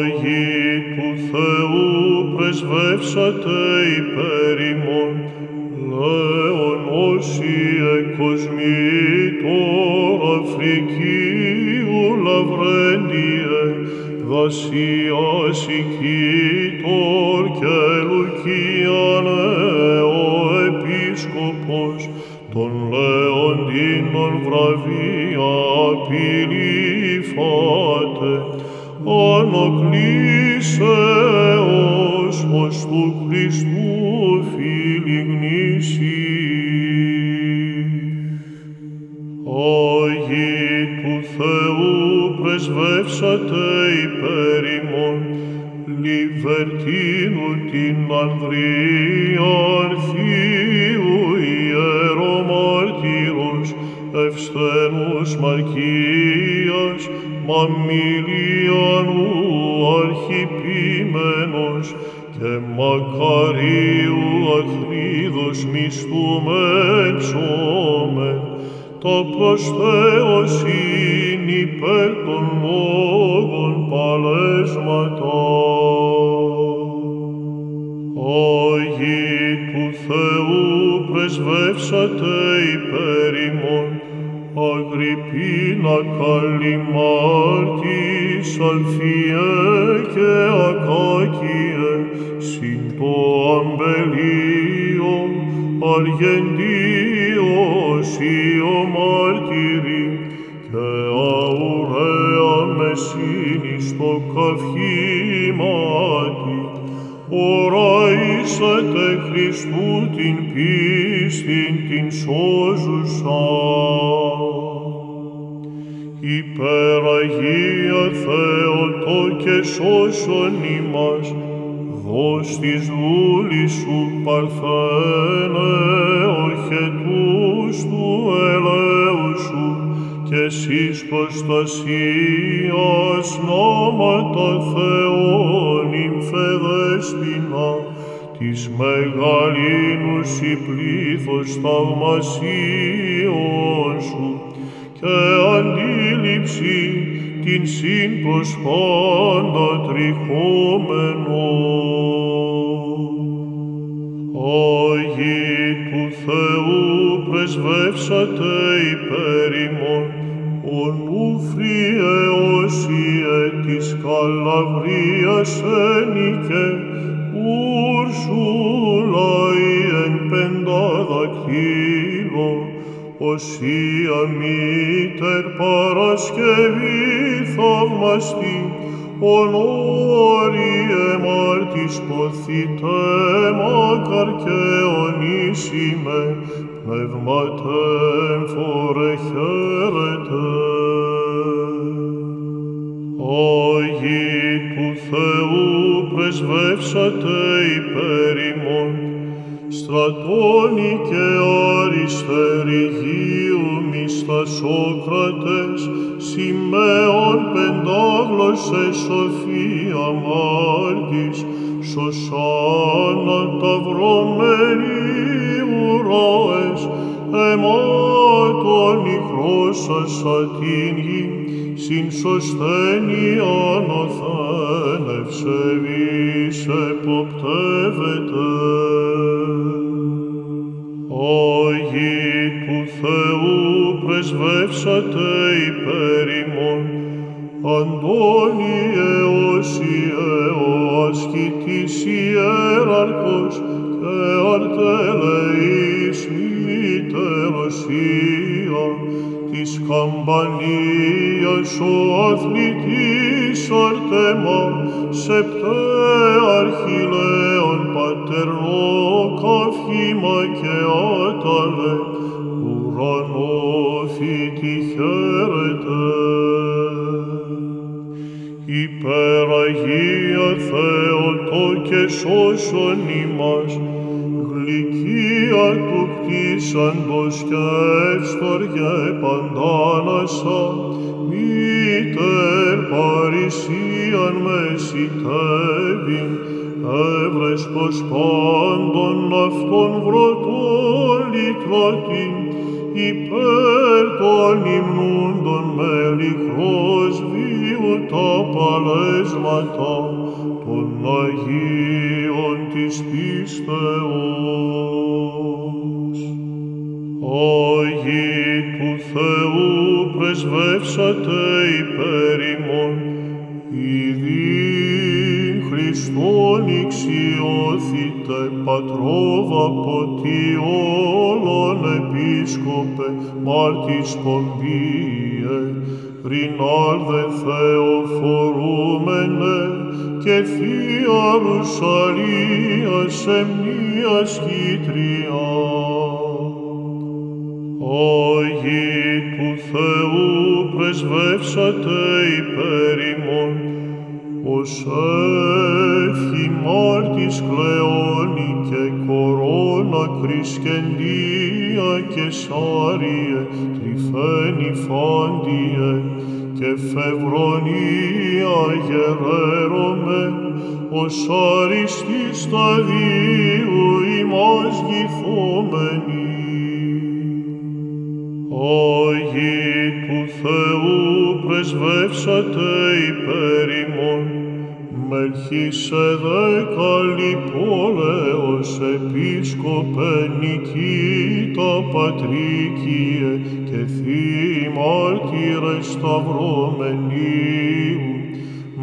Αγί του Θεού πρεσβεύσατε υπέρ ημών, λέον όσοι εκοσμοί τώρα Αφρικίου λαβρέντιε, δασίας οικήτορ και βραβεία απειλή φάτε, ανακλήσεως ως του Χριστού φίλοι γνήσιοι. Άγιοι του Θεού πρεσβεύσατε υπέρ ημών, λιβερτίνου την Ανδρίαν ευσθένους Μαρκίας, Μαμιλιανού αρχιπίμενος και Μακαρίου αχρίδος μισθούμεν ψώμεν, τα προς Θεοσύνη υπέρ των λόγων παλέσματα. Άγιοι του Θεού πρεσβεύσατε υπέρ ημών, Αγρυπίνα καλλιμάρτης αλφιέ και ακάκιε, συν το αμπελίο αργεντίος ο μάρτυρη, και αουραία μεσίνη στο καυχήματι, οραίσατε Χριστού την πίστην την σώζουσα. Υπεραγία Θεοτό και σώσον ημάς, δώσ' της δούλης σου παρθένε οχετούς του ελέους σου και εσείς προστασίας νόματα Θεών ημφεδέστηνα της μεγαλύνους η πλήθος θαυμασίων σου και αντίληψη την συν προς πάντα τριχόμενο. Άγιοι του Θεού πρεσβεύσατε υπέρ ημών, ο νουφριε όσιε της Καλαβρίας ένικε, Ούρσουλα η εν πενταδακτύλο, Οσία μήτερ Παρασκευή θαυμαστή, ονόριε μάρτης ποθήτε μακαρ και ονίσιμε, πνεύματεν φορε χαίρετε. Άγιοι του Θεού πρεσβεύσατε υπέρ ημών, στρατώνει και αριστερηγίου μισθα Σόκρατες, σημαίων πεντάγλωσσες Σοφία Μάρτης, Σωσάνα ταυρωμένη ουράες, αιμάτων ηχρόσασα την γη, συν σωσθένη ανωθέν ευσεβής εποπτεύεται. Άγιοι του Θεού πρεσβεύσατε υπέρ ημών, Αντώνιε Όσιε ο ασκητής ιεραρχός και αρτελεής μήτερος Ία, της καμπανίας ο αθλητής Αρτεμάς, σεπτέ αρχιλέων πατερνό καύχημα και άταλε, ουρανό φύτη χαίρετε. Υπεραγία Θεοτό και σώσον ημάς, γλυκία του κτίσαντος και ευστοργέ παντάνασα, μήτερ παρησίαν μεσητεύειν, έβρες πως πάντων αυτών βρωτών λυτρωτήν, υπέρ των υμνούντων με λιχρός βίου τα παλέσματα των Αγίων της πίστεως. Άγιοι του Θεού πρεσβεύσατε υπέρ ημών, ειδήν Χριστόν ηξιώθητε πατρόβα ποτή όλων επίσκοπε μάρτης πομπίε, ρινάλδε Θεοφορούμενε και Θεία Ρουσαλία σε μνήας χυτριά. Άγιοι του Θεού πρεσβεύσατε υπέρ ημών, ως εύχη μάρτης κλεόνη και κορώνα κρισκεντία και σάριε τρυφένη φάντιε και φευρονία γερέρωμε ως αριστή σταδίου ημάς Μελχισεδέκα λιπόλεως επίσκοπε Νικήτα Πατρίκιε και θείοι μάρτυρες σταυρωμενίου,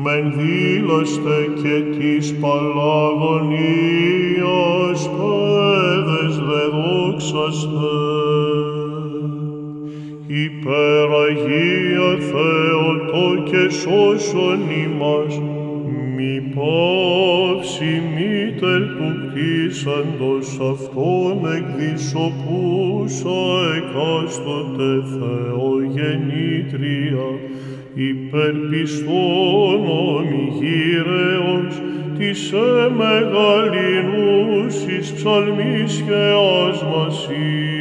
μεν δήλαστε και της Παλαγωνίας παιδες δε δόξαστε. Υπεραγία Θεοτό και σώσον ημάς, μη πάυση μήτερ του κτίσαντος αυτόν εκδισοπούσα εκάστοτε Θεογεννήτρια, υπερπιστών ομιγύρεως, της εμεγαλυνούσης ψαλμής και άσμασης.